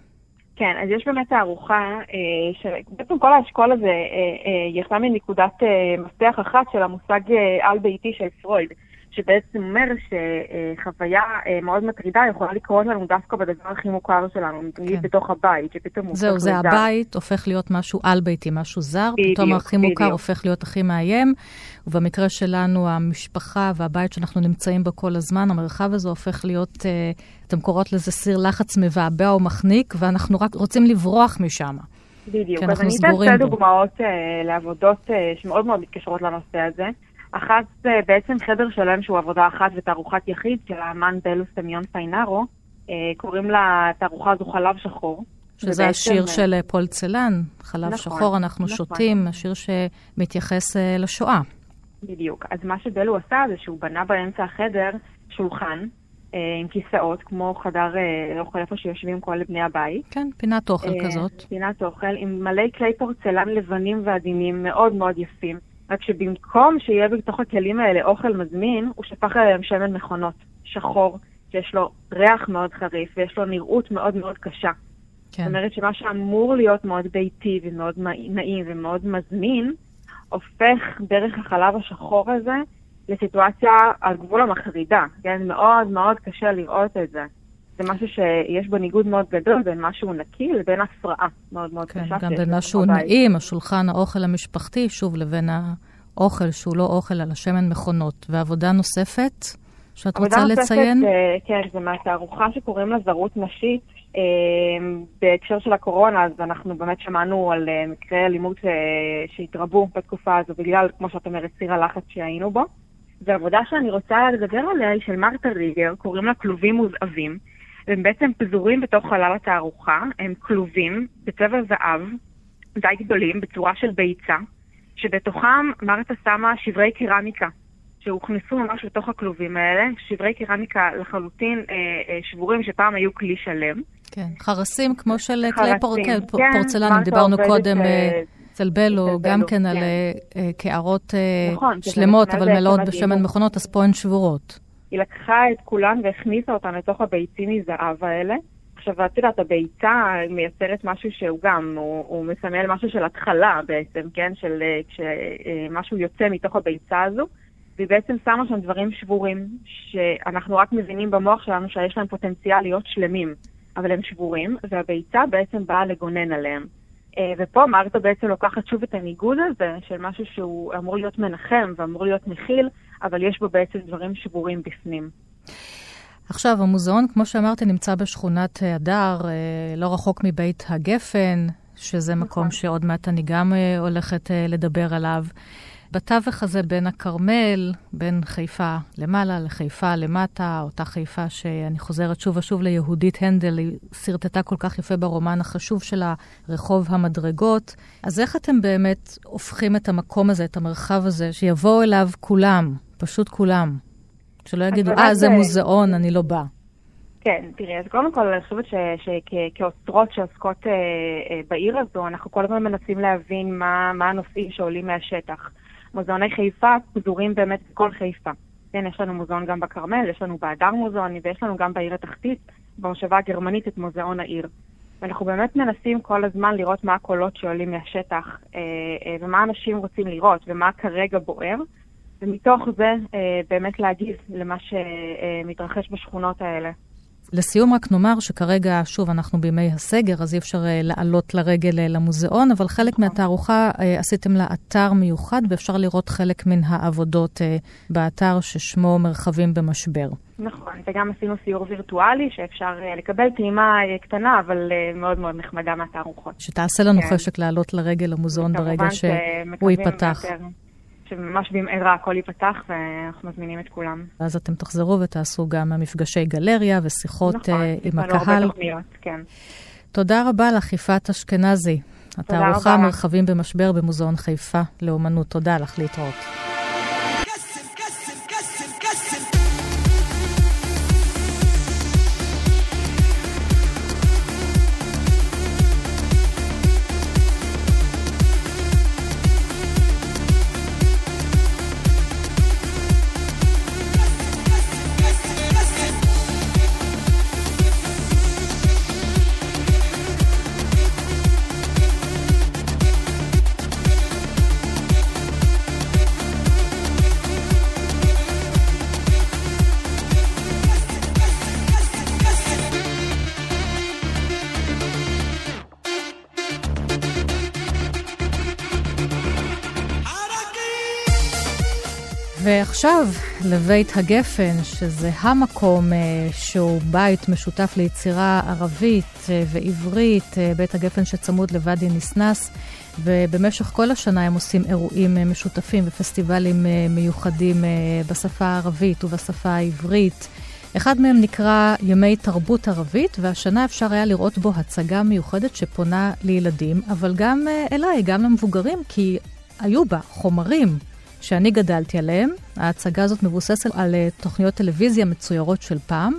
כן, אז יש באמת תערוכה, אה, שבעצם כל האשכול הזה אה, אה, יצא מנקודת מפתח אחת של המושג על-ביתי של פרויד. שבעצם אומר שחוויה מאוד מטרידה יכולה לקרות לנו דווקא בדבר הכי מוכר שלנו, נגיד כן. בתוך הבית, שפתאום הוא זהו, זה הבית הופך להיות משהו על-ביתי, משהו זר, בדיוק, פתאום הכי בדיוק. מוכר הופך להיות הכי מאיים, ובמקרה שלנו, המשפחה והבית שאנחנו נמצאים בו כל הזמן, המרחב הזה הופך להיות, uh, אתם קוראות לזה סיר לחץ מבעבע או מחניק, ואנחנו רק רוצים לברוח משם. בדיוק, אז אני אתן שתי דוגמאות uh, לעבודות uh, שמאוד מאוד מתקשרות לנושא הזה. אחת זה בעצם חדר שלם שהוא עבודה אחת ותערוכת יחיד של האמן בלו סמיון פיינארו. אה, קוראים לתערוכה הזו חלב שחור. שזה השיר של אה, פול צלן, חלב נכון, שחור, אנחנו נכון. שותים, השיר שמתייחס אה, לשואה. בדיוק. אז מה שבלו עשה זה שהוא בנה באמצע החדר שולחן, עם כיסאות, כמו חדר אוכל איפה שיושבים כל בני הבית. כן, פינת אוכל כזאת. פינת אוכל, עם מלא כלי פורצלן לבנים ועדינים מאוד מאוד יפים. רק שבמקום שיהיה בתוך הכלים האלה אוכל מזמין, הוא שפך עליהם שמן מכונות, שחור, שיש לו ריח מאוד חריף ויש לו נראות מאוד מאוד קשה. כן. זאת אומרת שמה שאמור להיות מאוד ביתי ומאוד נעים ומאוד מזמין, הופך דרך החלב השחור הזה לסיטואציה על גבול המחרידה, כן? מאוד מאוד קשה לראות את זה. זה משהו שיש בו ניגוד מאוד גדול בין משהו נקי לבין הפרעה מאוד מאוד כן, קשה. גם בין משהו נעים, השולחן האוכל המשפחתי, שוב, לבין האוכל שהוא לא אוכל על השמן מכונות. ועבודה נוספת שאת רוצה נוספת, לציין? אה, כן, זה מהתערוכה שקוראים לה זרות נשית. אה, בהקשר של הקורונה, אז אנחנו באמת שמענו על אה, מקרי אלימות שהתרבו בתקופה הזו בגלל, כמו שאת אומרת, סיר הלחץ שהיינו בו. ועבודה שאני רוצה לדבר עליה היא של מרתה ריגר, קוראים לה כלובים מוזהבים. והם בעצם פזורים בתוך חלל התערוכה, הם כלובים בצבע זהב, די גדולים, בצורה של ביצה, שבתוכם מרתה שמה שברי קרמיקה, שהוכנסו ממש לתוך הכלובים האלה, שברי קרמיקה לחלוטין אה, אה, שבורים שפעם היו כלי שלם. כן, חרסים כמו של כלי פור... כן, כן, פורצלנים, דיברנו קודם. אה... אצל בלו, גם כן, כן על כן. קערות נכון, שלמות, אבל מלאות בשמן מכונות, אז פה הן שבורות. היא לקחה את כולן והכניסה אותן לתוך הביצים מזהב האלה. עכשיו, את יודעת, הביצה מייצרת משהו שהוא גם, הוא, הוא מסמל משהו של התחלה בעצם, כן? של כשמשהו יוצא מתוך הביצה הזו. והיא בעצם שמה שם דברים שבורים, שאנחנו רק מבינים במוח שלנו שיש להם פוטנציאל להיות שלמים, אבל הם שבורים, והביצה בעצם באה לגונן עליהם. אה, ופה מרתה בעצם לוקחת שוב את הניגוד הזה של משהו שהוא אמור להיות מנחם ואמור להיות מכיל, אבל יש בו בעצם דברים שבורים בפנים. עכשיו, המוזיאון, כמו שאמרתי, נמצא בשכונת הדר, אה, לא רחוק מבית הגפן, שזה נכון. מקום שעוד מעט אני גם אה, הולכת לדבר עליו. בתווך הזה בין הכרמל, בין חיפה למעלה לחיפה למטה, אותה חיפה שאני חוזרת שוב ושוב ליהודית הנדל, היא שרטטה כל כך יפה ברומן החשוב שלה, רחוב המדרגות. אז איך אתם באמת הופכים את המקום הזה, את המרחב הזה, שיבואו אליו כולם, פשוט כולם? שלא יגידו, אה, זה מוזיאון, אני לא בא. כן, תראי, אז קודם כל אני חושבת שכאוצרות שעוסקות אה, אה, בעיר הזו, אנחנו כל הזמן מנסים להבין מה, מה הנושאים שעולים מהשטח. מוזיאוני חיפה פזורים באמת בכל חיפה. כן, יש לנו מוזיאון גם בכרמל, יש לנו בהדר מוזיאון, ויש לנו גם בעיר התחתית, במושבה הגרמנית, את מוזיאון העיר. ואנחנו באמת מנסים כל הזמן לראות מה הקולות שעולים מהשטח, אה, אה, ומה אנשים רוצים לראות, ומה כרגע בוער, ומתוך זה אה, באמת להגיב למה שמתרחש בשכונות האלה. לסיום רק נאמר שכרגע, שוב, אנחנו בימי הסגר, אז אי אפשר uh, לעלות לרגל uh, למוזיאון, אבל חלק נכון. מהתערוכה עשיתם לה אתר מיוחד, ואפשר לראות חלק מן העבודות באתר ששמו מרחבים במשבר. נכון, וגם עשינו סיור וירטואלי, שאפשר לקבל טעימה קטנה, אבל מאוד מאוד נחמדה מהתערוכות. שתעשה לנו כן. חשק לעלות לרגל למוזיאון ברגע שהוא ייפתח. יותר. שממש במהרה הכל ייפתח ואנחנו מזמינים את כולם. ואז אתם תחזרו ותעשו גם מפגשי גלריה ושיחות נכון, uh, עם הקהל. נכון, הרבה תוכניות, כן. תודה רבה לך, יפעת אשכנזי. התערוכה מרחבים במשבר במוזיאון חיפה לאומנות. תודה לך, להתראות. ועכשיו לבית הגפן, שזה המקום אה, שהוא בית משותף ליצירה ערבית אה, ועברית, אה, בית הגפן שצמוד לוואדי ניסנס, ובמשך כל השנה הם עושים אירועים משותפים ופסטיבלים מיוחדים בשפה הערבית ובשפה העברית. אחד מהם נקרא ימי תרבות ערבית, והשנה אפשר היה לראות בו הצגה מיוחדת שפונה לילדים, אבל גם אליי, גם למבוגרים, כי היו בה חומרים שאני גדלתי עליהם. ההצגה הזאת מבוססת על אה, תוכניות טלוויזיה מצוירות של פעם,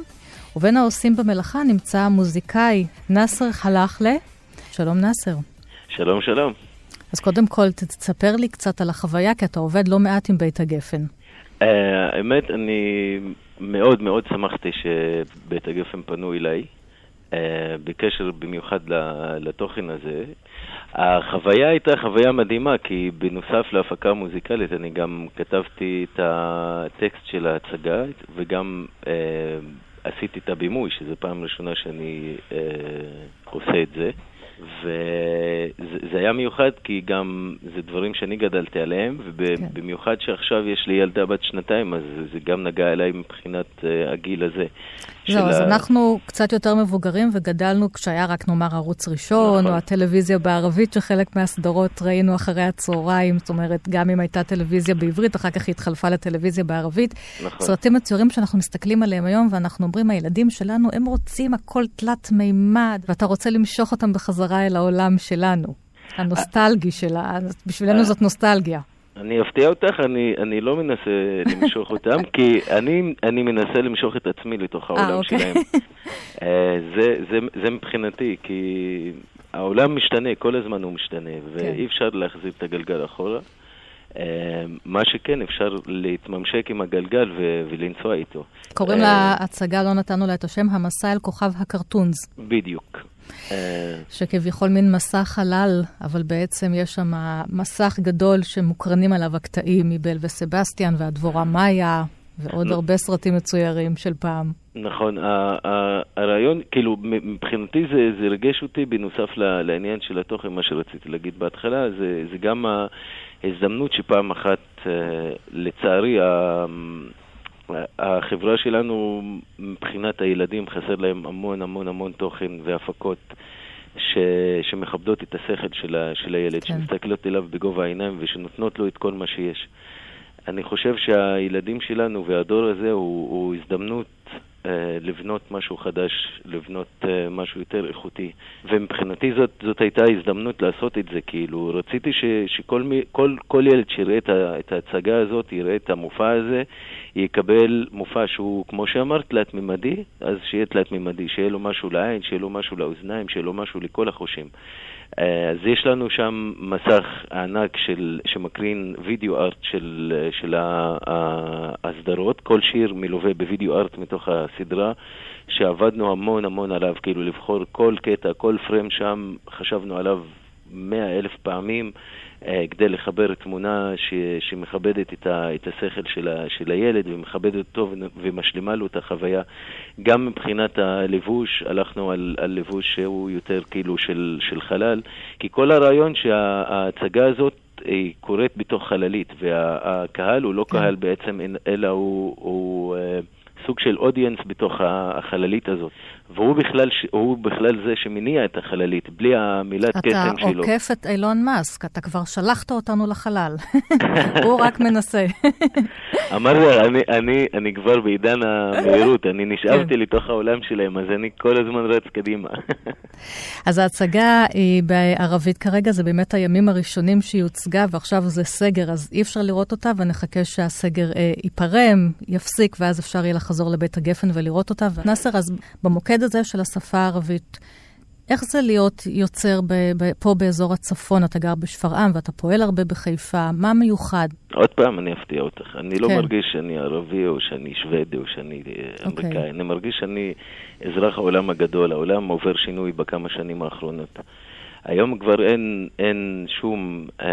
ובין העושים במלאכה נמצא המוזיקאי נאסר חלחלה. שלום נאסר. שלום, שלום. אז קודם כל, תספר לי קצת על החוויה, כי אתה עובד לא מעט עם בית הגפן. Uh, האמת, אני מאוד מאוד שמחתי שבית הגפן פנו אליי, בקשר במיוחד לתוכן הזה. החוויה הייתה חוויה מדהימה, כי בנוסף להפקה מוזיקלית, אני גם כתבתי את הטקסט של ההצגה, וגם uh, עשיתי את הבימוי, שזו פעם ראשונה שאני uh, עושה את זה. וזה היה מיוחד כי גם זה דברים שאני גדלתי עליהם, ובמיוחד כן. שעכשיו יש לי ילדה בת שנתיים, אז זה גם נגע אליי מבחינת uh, הגיל הזה. זהו, אז ה... אנחנו קצת יותר מבוגרים וגדלנו כשהיה רק נאמר ערוץ ראשון, נכון. או הטלוויזיה בערבית, שחלק מהסדרות ראינו אחרי הצהריים, זאת אומרת, גם אם הייתה טלוויזיה בעברית, אחר כך היא התחלפה לטלוויזיה בערבית. נכון. סרטים מצוירים שאנחנו מסתכלים עליהם היום, ואנחנו אומרים, הילדים שלנו, הם רוצים הכל תלת מימד, ואתה רוצה למשוך אותם בחזרה אל העולם שלנו, הנוסטלגי שלה, בשבילנו. זאת נוסטלגיה. אני אפתיע אותך, אני, אני לא מנסה למשוך אותם, כי אני, אני מנסה למשוך את עצמי לתוך אה, העולם 아, אוקיי. שלהם. uh, זה, זה, זה מבחינתי, כי העולם משתנה, כל הזמן הוא משתנה, כן. ואי אפשר להחזיר את הגלגל אחורה. Uh, מה שכן, אפשר להתממשק עם הגלגל ו- ולנסוע איתו. קוראים uh, להצגה, לא נתנו לה את השם, המסע אל כוכב הקרטונס. בדיוק. שכביכול מין מסך חלל, אבל בעצם יש שם מסך גדול שמוקרנים עליו הקטעים מבל וסבסטיאן והדבורה מאיה. ועוד לא. הרבה סרטים מצוירים של פעם. נכון, הרעיון, כאילו, מבחינתי זה, זה ריגש אותי בנוסף לעניין של התוכן, מה שרציתי להגיד בהתחלה, זה, זה גם ההזדמנות שפעם אחת, אה, לצערי, החברה שלנו, מבחינת הילדים, חסר להם המון המון המון תוכן והפקות ש, שמכבדות את השכל של, ה, של הילד, כן. שמסתכלות אליו בגובה העיניים ושנותנות לו את כל מה שיש. אני חושב שהילדים שלנו והדור הזה הוא, הוא הזדמנות אה, לבנות משהו חדש, לבנות אה, משהו יותר איכותי. ומבחינתי זאת, זאת הייתה הזדמנות לעשות את זה, כאילו, רציתי ש, שכל מי, כל, כל ילד שיראה את, ה, את ההצגה הזאת, יראה את המופע הזה, יקבל מופע שהוא, כמו שאמרת, תלת-ממדי, אז שיהיה תלת-ממדי, שיהיה לו משהו לעין, שיהיה לו משהו לאוזניים, שיהיה לו משהו לכל החושים. אה, אז יש לנו שם מסך ענק של, שמקרין וידאו ארט של, של הסדרות, כל שיר מלווה בוידאו ארט מתוך הסדרה, שעבדנו המון המון עליו, כאילו לבחור כל קטע, כל פריים שם, חשבנו עליו מאה אלף פעמים. אה, כדי לחבר תמונה ש, שמכבדת את, ה, את השכל של, ה, של הילד ומכבדת אותו ומשלימה לו את החוויה. גם מבחינת הלבוש, הלכנו על, על לבוש שהוא יותר כאילו של, של חלל, כי כל הרעיון שההצגה הזאת היא קורית בתוך חללית, והקהל הוא לא כן. קהל בעצם, אלא הוא... הוא אה, סוג של אודיאנס בתוך החללית הזאת. והוא בכלל, הוא בכלל זה שמניע את החללית, בלי המילת קסם שלו. אתה עוקף את אילון מאסק, אתה כבר שלחת אותנו לחלל. הוא רק מנסה. אמר אני, אני, אני כבר בעידן המהירות, אני נשאבתי כן. לתוך העולם שלהם, אז אני כל הזמן רץ קדימה. אז ההצגה היא בערבית כרגע, זה באמת הימים הראשונים שהיא הוצגה, ועכשיו זה סגר, אז אי אפשר לראות אותה, ונחכה שהסגר אה, ייפרם, יפסיק, ואז אפשר יהיה לחזור לבית הגפן ולראות אותה. ונאסר, אז במוקד המוקד הזה של השפה הערבית, איך זה להיות יוצר ב, ב, פה באזור הצפון? אתה גר בשפרעם ואתה פועל הרבה בחיפה, מה מיוחד? עוד פעם אני אפתיע אותך. אני לא כן. לא מרגיש שאני ערבי או שאני שוודי או שאני אוקיי. אמריקאי. Okay. אני מרגיש שאני אזרח העולם הגדול. העולם עובר שינוי בכמה שנים האחרונות. היום כבר אין, אין שום אה,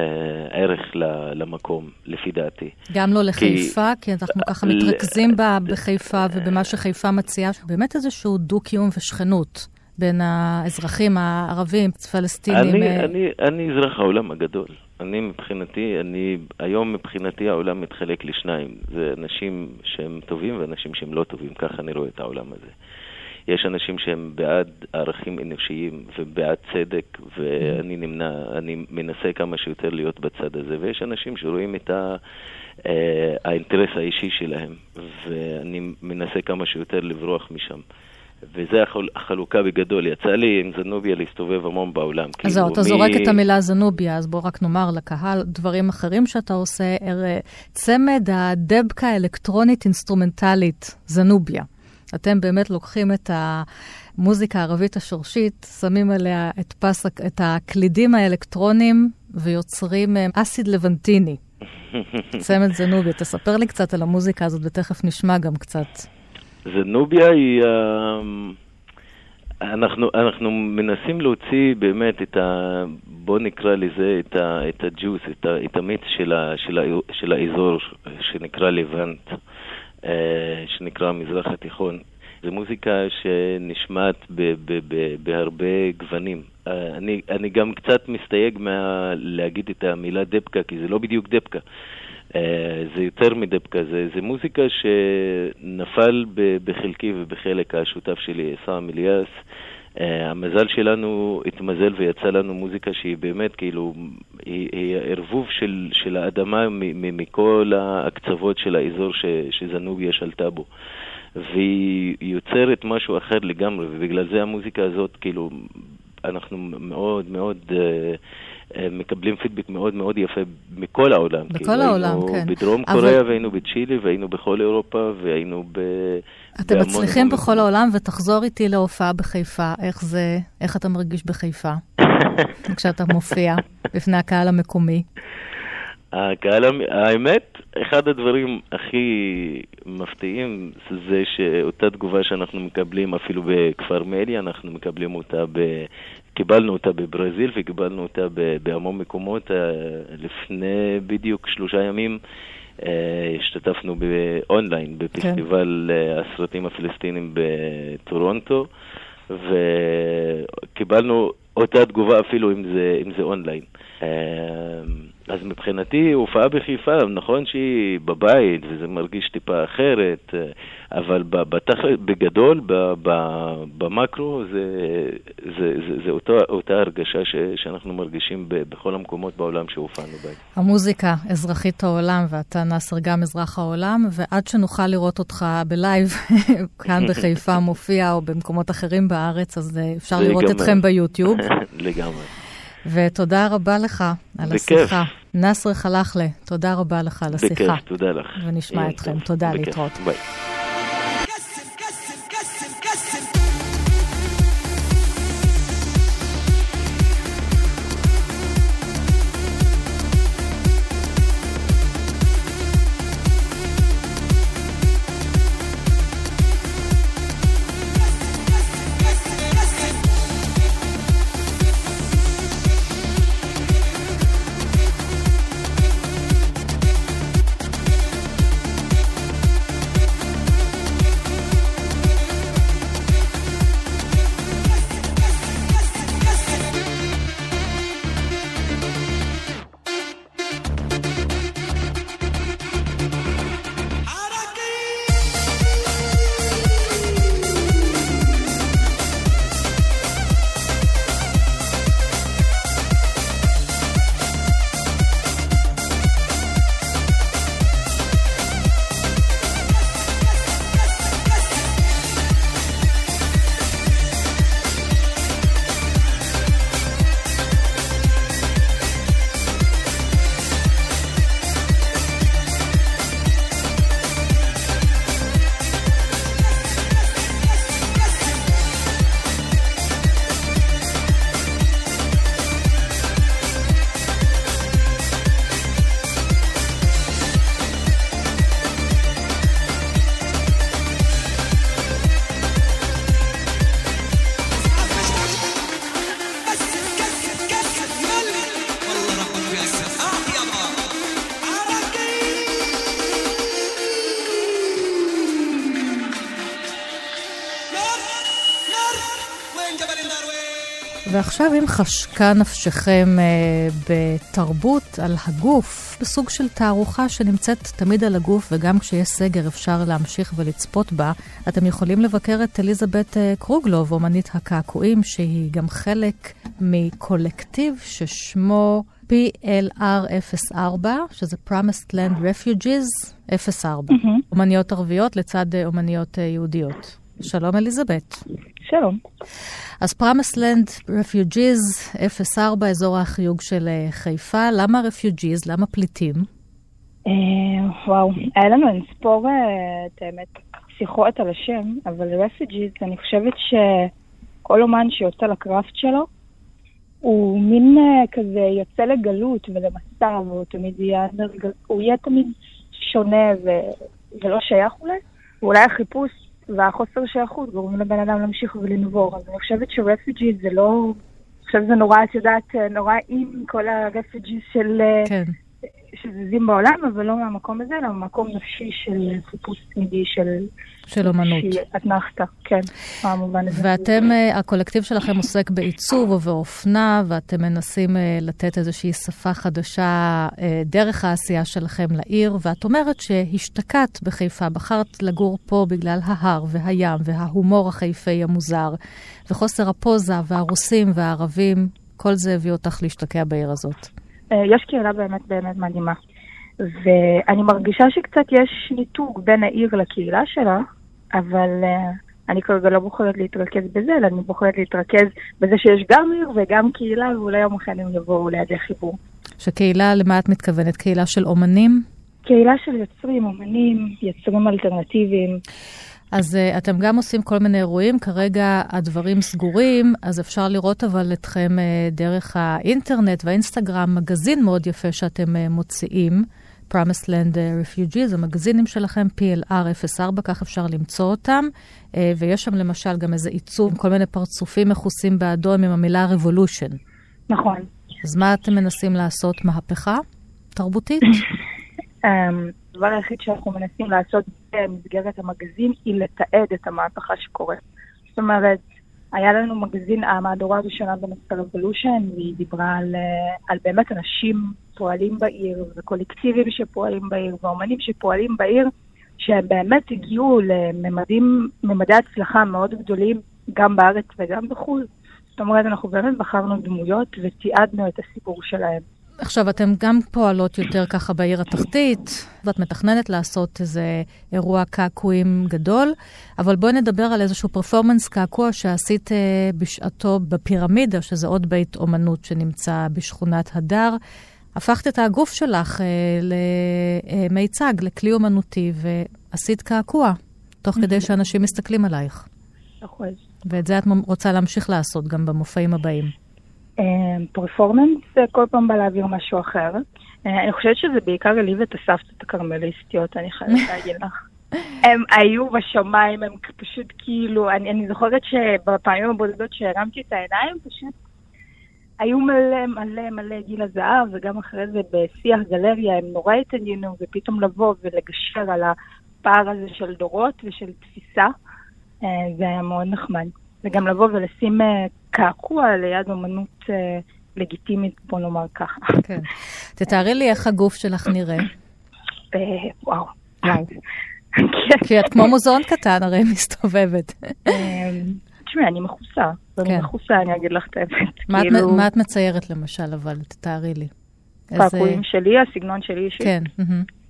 ערך ל, למקום, לפי דעתי. גם לא לחיפה, כי, כי אנחנו ככה מתרכזים ב, בחיפה ובמה שחיפה מציעה, באמת איזשהו דו-קיום ושכנות. בין האזרחים הערבים, פלסטינים. אני, אה... אני, אני אזרח העולם הגדול. אני מבחינתי, אני, היום מבחינתי העולם מתחלק לשניים. זה אנשים שהם טובים ואנשים שהם לא טובים, ככה אני רואה את העולם הזה. יש אנשים שהם בעד ערכים אנושיים ובעד צדק, ואני נמנע, אני מנסה כמה שיותר להיות בצד הזה, ויש אנשים שרואים את ה... Uh, האינטרס האישי שלהם, ואני מנסה כמה שיותר לברוח משם. וזה החלוקה בגדול. יצא לי עם זנוביה להסתובב המון בעולם. אז זהו, אתה מ... זורק את המילה זנוביה, אז בוא רק נאמר לקהל דברים אחרים שאתה עושה. צמד הדבקה האלקטרונית אינסטרומנטלית, זנוביה. אתם באמת לוקחים את המוזיקה הערבית השורשית, שמים עליה את פס, את הקלידים האלקטרונים ויוצרים אה, אסיד לבנטיני. צמד זנוביה. תספר לי קצת על המוזיקה הזאת ותכף נשמע גם קצת. זנוביה היא... אה, אנחנו, אנחנו מנסים להוציא באמת את ה... בוא נקרא לזה את, ה, את הג'וס, את, ה, את המיץ של, ה, של, ה, של האזור שנקרא לבנט, שנקרא המזרח התיכון. זו מוזיקה שנשמעת ב, ב, ב, בהרבה גוונים. אה, אני, אני גם קצת מסתייג מה... להגיד את המילה דבקה, כי זה לא בדיוק דבקה. אה, זה יותר מדבקה, זה, זה מוזיקה שנפל בחלקי ובחלק השותף שלי, סאם אליאס. Uh, המזל שלנו התמזל ויצא לנו מוזיקה שהיא באמת כאילו, היא, היא ערבוב של, של האדמה מכל הקצוות של האזור ש, שזנוביה שלטה בו. והיא יוצרת משהו אחר לגמרי, ובגלל זה המוזיקה הזאת, כאילו, אנחנו מאוד מאוד... Uh, אה, מקבלים פידבק מאוד מאוד יפה מכל העולם. בכל כאילו, העולם, היינו כן. בדרום אבל... קוריאה והיינו בצ'ילי והיינו בכל אירופה והיינו ב... אתם מצליחים בכל העולם, ותחזור איתי להופעה בחיפה. איך זה, איך אתה מרגיש בחיפה? כשאתה מופיע בפני הקהל המקומי. הקהל, האמת, אחד הדברים הכי מפתיעים זה שאותה תגובה שאנחנו מקבלים אפילו בכפר מלי, אנחנו מקבלים אותה. קיבלנו אותה בברזיל וקיבלנו אותה בהמון מקומות. אה, לפני בדיוק שלושה ימים אה, השתתפנו באונליין, בפסטיבל כן. הסרטים הפלסטינים בטורונטו, וקיבלנו אותה תגובה אפילו אם זה, אם זה אונליין. אז מבחינתי הופעה בחיפה, נכון שהיא בבית וזה מרגיש טיפה אחרת, אבל בתח... בגדול, במקרו, זה, זה, זה, זה אותו, אותה הרגשה ש, שאנחנו מרגישים ב, בכל המקומות בעולם שהופענו בהם. המוזיקה, אזרחית העולם, ואתה נאסר גם אזרח העולם, ועד שנוכל לראות אותך ב live, כאן בחיפה מופיע, או במקומות אחרים בארץ, אז אה, אפשר לראות גם... אתכם ביוטיוב. לגמרי. ותודה רבה לך על בכיף. השיחה. נאסר חלחלה, תודה רבה לך על השיחה. בכיף, תודה לך. ונשמע אתכם. תודה, בכיף. להתראות. ביי. ועכשיו אם חשקה נפשכם אה, בתרבות על הגוף, בסוג של תערוכה שנמצאת תמיד על הגוף, וגם כשיש סגר אפשר להמשיך ולצפות בה, אתם יכולים לבקר את אליזבת אה, קרוגלוב, אומנית הקעקועים, שהיא גם חלק מקולקטיב ששמו PLR04, שזה Promised Land Refugees 04. Mm-hmm. אומניות ערביות לצד אה, אומניות אה, יהודיות. שלום אליזבת. שלום. אז פרמסלנד refugees 04, אזור החיוג של אה, חיפה. למה refugees? למה פליטים? אה, וואו, היה לנו אין ספור, את האמת, שיחות על השם, אבל refugees, אני חושבת שכל אומן שיוצא ל craft שלו, הוא מין כזה יוצא לגלות ולמסע, והוא תמיד יהיה, הוא יהיה תמיד שונה ו, ולא שייך אולי. ואולי החיפוש והחוסר שייכות גורמים לבן אדם להמשיך ולנבור. אז אני חושבת שרפיג'י זה לא... עכשיו זה נורא, את יודעת, נורא עם כל הרפיג'י של... כן. שזזים בעולם, אבל לא מהמקום הזה, אלא ממקום נפשי של חיפוש תמידי של... של אומנות. של אתנחתא, כן, במובן הזה. ואתם, אה, הקולקטיב שלכם עוסק בעיצוב ובאופנה, ואתם מנסים אה, לתת איזושהי שפה חדשה אה, דרך העשייה שלכם לעיר, ואת אומרת שהשתקעת בחיפה, בחרת לגור פה בגלל ההר והים וההומור החיפאי המוזר, וחוסר הפוזה והרוסים והערבים, כל זה הביא אותך להשתקע בעיר הזאת. אה, יש קהילה באמת באמת מדהימה. ואני מרגישה שקצת יש ניתוק בין העיר לקהילה שלה, אבל uh, אני כרגע לא בוחרת להתרכז בזה, אלא אני בוחרת להתרכז בזה שיש גם עיר וגם קהילה, ואולי יום אחד הם יבואו לידי חיבור. שקהילה, למה את מתכוונת? קהילה של אומנים? קהילה של יוצרים, אומנים, יוצרים אלטרנטיביים. אז uh, אתם גם עושים כל מיני אירועים, כרגע הדברים סגורים, אז אפשר לראות אבל אתכם uh, דרך האינטרנט והאינסטגרם, מגזין מאוד יפה שאתם uh, מוציאים, Promised Land Refugees, המגזינים שלכם, PLR 04, כך אפשר למצוא אותם, uh, ויש שם למשל גם איזה עיצוב, כל מיני פרצופים מכוסים באדום עם המילה Revolution. נכון. אז מה אתם מנסים לעשות? מהפכה תרבותית? הדבר היחיד שאנחנו מנסים לעשות במסגרת המגזין היא לתעד את המהפכה שקורית. זאת אומרת, היה לנו מגזין, המהדורה הראשונה בנושא רבולושן, והיא דיברה על, אה, על באמת אנשים פועלים בעיר, וקולקטיבים שפועלים בעיר, ואומנים שפועלים בעיר, שהם באמת הגיעו לממדי הצלחה מאוד גדולים, גם בארץ וגם בחו"ל. זאת אומרת, אנחנו באמת בחרנו דמויות ותיעדנו את הסיפור שלהם. עכשיו, אתן גם פועלות יותר ככה בעיר התחתית, ואת מתכננת לעשות איזה אירוע קעקועים גדול, אבל בואי נדבר על איזשהו פרפורמנס קעקוע שעשית uh, בשעתו בפירמידה, שזה עוד בית אומנות שנמצא בשכונת הדר. הפכת את הגוף שלך uh, למיצג, לכלי אומנותי, ועשית קעקוע, תוך כדי שאנשים מסתכלים עלייך. נכון. ואת זה את רוצה להמשיך לעשות גם במופעים הבאים. פרפורמנס אה, כל פעם בא להעביר משהו אחר. אה, אני חושבת שזה בעיקר העליב את הסבתות הכרמליסטיות, אני חייבת להגיד לך. הם היו בשמיים, הם פשוט כאילו, אני, אני זוכרת שבפעמים הבודדות שהרמתי את העיניים, פשוט היו מלא מלא מלא גיל הזהב, וגם אחרי זה בשיח גלריה הם נורא התעניינו, ופתאום לבוא ולגשר על הפער הזה של דורות ושל תפיסה, אה, זה היה מאוד נחמד. וגם לבוא ולשים קעקוע ליד אומנות אה, לגיטימית, בוא נאמר ככה. כן. תתארי לי איך הגוף שלך נראה. אה, וואו. כי את כמו מוזיאון קטן הרי מסתובבת. אה, תשמעי, אני מכוסה. אני כן. מכוסה, אני אגיד לך את האמת. כאילו- מה את מציירת למשל, אבל תתארי לי. קעקועים שלי, הסגנון שלי אישי. כן.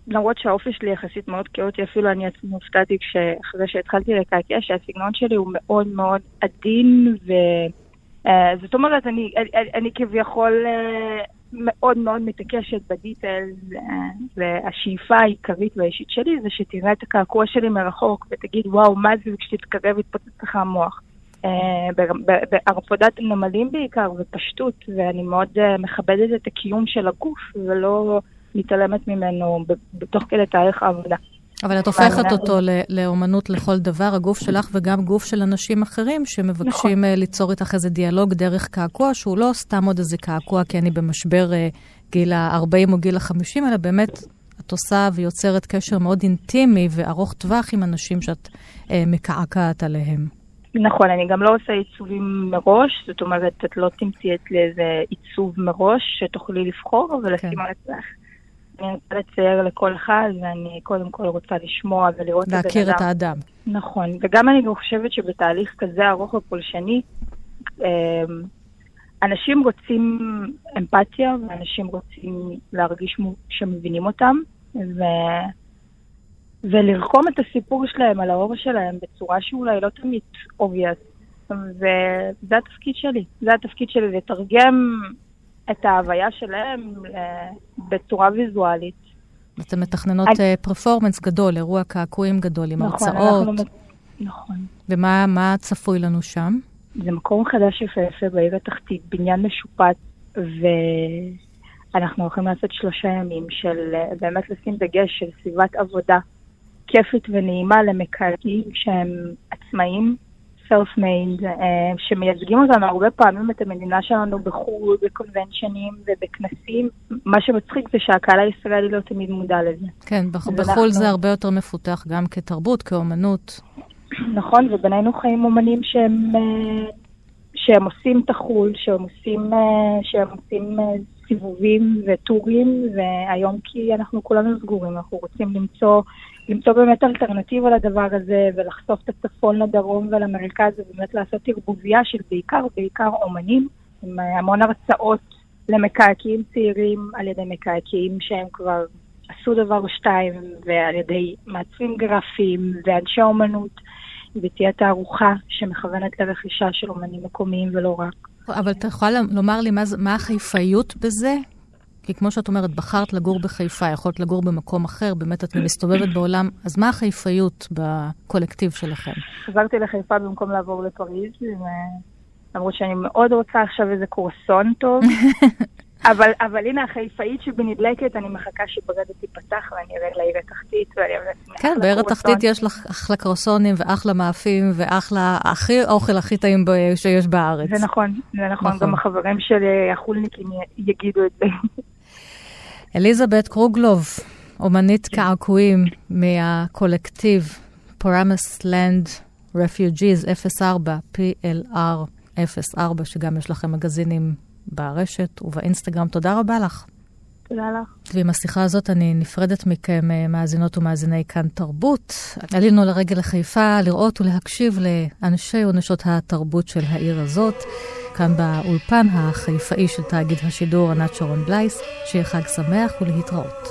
למרות שהאופי שלי יחסית מאוד כאוטי, אפילו אני עצמי הופתעתי אחרי שהתחלתי לקעקע, שהסגנון שלי הוא מאוד מאוד עדין ו... אה, זאת אומרת, אני, אני, אני כביכול אה, מאוד מאוד מתעקשת בדיטלס, אה, והשאיפה העיקרית והאישית שלי זה שתראה את הקעקוע שלי מרחוק ותגיד, וואו, מה זה, וכשתתקרב יתפוצץ לך המוח. בערפודת נמלים בעיקר, ופשטות, ואני מאוד מכבדת את הקיום של הגוף, ולא מתעלמת ממנו בתוך כדי תהליך העבודה. אבל את הופכת אותו לאומנות לכל דבר, הגוף שלך וגם גוף של אנשים אחרים שמבקשים נכון. אה, ליצור איתך איזה דיאלוג דרך קעקוע, שהוא לא סתם עוד איזה קעקוע כי אני במשבר אה, גיל ה-40 או גיל ה-50, אלא באמת את עושה ויוצרת קשר מאוד אינטימי וארוך טווח עם אנשים שאת אה, מקעקעת עליהם. נכון, אני גם לא עושה עיצובים מראש, זאת אומרת, את לא תמצאי אצלי איזה עיצוב מראש שתוכלי לבחור ולשים כן. על עצמך. אני רוצה לצייר לכל אחד, ואני קודם כל רוצה לשמוע ולראות את הבן אדם. להכיר את האדם. נכון, וגם אני גם חושבת שבתהליך כזה ארוך ופולשני, אמ, אנשים רוצים אמפתיה, ואנשים רוצים להרגיש שמבינים אותם, ו... ולרקום את הסיפור שלהם על האור שלהם בצורה שאולי לא תמיד obvious. וזה התפקיד שלי. זה התפקיד שלי, לתרגם את ההוויה שלהם אה, בצורה ויזואלית. אתן מתכננות פרפורמנס אני... גדול, אירוע קעקועים גדול עם נכון, הרצאות. אנחנו... נכון. ומה צפוי לנו שם? זה מקום חדש יפהפה בעיר התחתית, בניין משופץ, ואנחנו הולכים לעשות שלושה ימים של אה, באמת לשים דגש של סביבת עבודה כיפית ונעימה למקרקעים שהם עצמאים, self-made, אה, שמייצגים אותנו הרבה פעמים את המדינה שלנו בחו"ל, בקונבנשנים ובכנסים. מה שמצחיק זה שהקהל הישראלי לא תמיד מודע לזה. כן, בח- בחו"ל אנחנו... זה הרבה יותר מפותח גם כתרבות, כאומנות. נכון, ובינינו חיים אומנים שהם, אה, שהם עושים את החו"ל, שהם עושים, אה, שהם עושים סיבובים וטורים, והיום כי אנחנו כולנו סגורים, אנחנו רוצים למצוא, למצוא באמת אלטרנטיבה לדבר הזה, ולחשוף את הצפון לדרום ולמרכז, ובאמת לעשות ערבוביה של בעיקר, בעיקר אומנים, עם המון הרצאות למקעקעים צעירים על ידי מקעקעים שהם כבר עשו דבר או שתיים, ועל ידי מעצבים גרפיים ואנשי אומנות, ותהיה תערוכה שמכוונת לרכישה של אומנים מקומיים ולא רק. אבל אתה יכול לומר לי מה, מה החיפאיות בזה? כי כמו שאת אומרת, בחרת לגור בחיפה, יכולת לגור במקום אחר, באמת את מסתובבת בעולם, אז מה החיפאיות בקולקטיב שלכם? חזרתי לחיפה במקום לעבור לפריז, למרות שאני מאוד רוצה עכשיו איזה קורסון טוב. אבל, אבל הנה החיפאית שבנדלקת, אני מחכה שבגדת תיפתח ואני ארד לעיר התחתית ואני ארד כן, בעיר התחתית יש לך אחלה קרוסונים ואחלה מאפים ואחלה, הכי אוכל הכי טעים שיש בארץ. זה נכון, זה נכון, נכון. גם החברים של החולניקים יגידו את זה. אליזבת קרוגלוב, אומנית קעקועים מהקולקטיב פרמס לנד רפיוג'יז 04, PLR 04, שגם יש לכם מגזינים ברשת ובאינסטגרם. תודה רבה לך. תודה לך. ועם השיחה הזאת אני נפרדת מכם, אה, מאזינות ומאזיני כאן תרבות. עלינו לרגל לחיפה לראות ולהקשיב לאנשי ונשות התרבות של העיר הזאת. כאן באולפן החיפאי של תאגיד השידור ענת שרון בלייס. שיהיה חג שמח ולהתראות.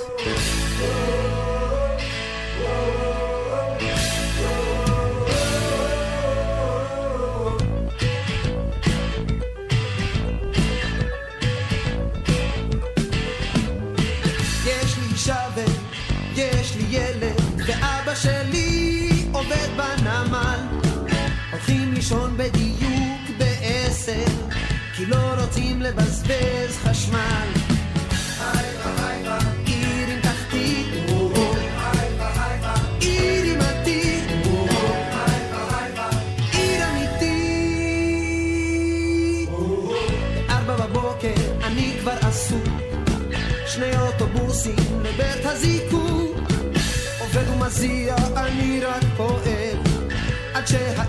רוצים לבזבז חשמל. עיר עם תחתית, עיר עם עתיד, עיר אמיתית. בארבע בבוקר אני כבר עסוק, שני אוטובוסים לבית הזיקוק, עובד ומזיע אני רק פועל, עד שהערב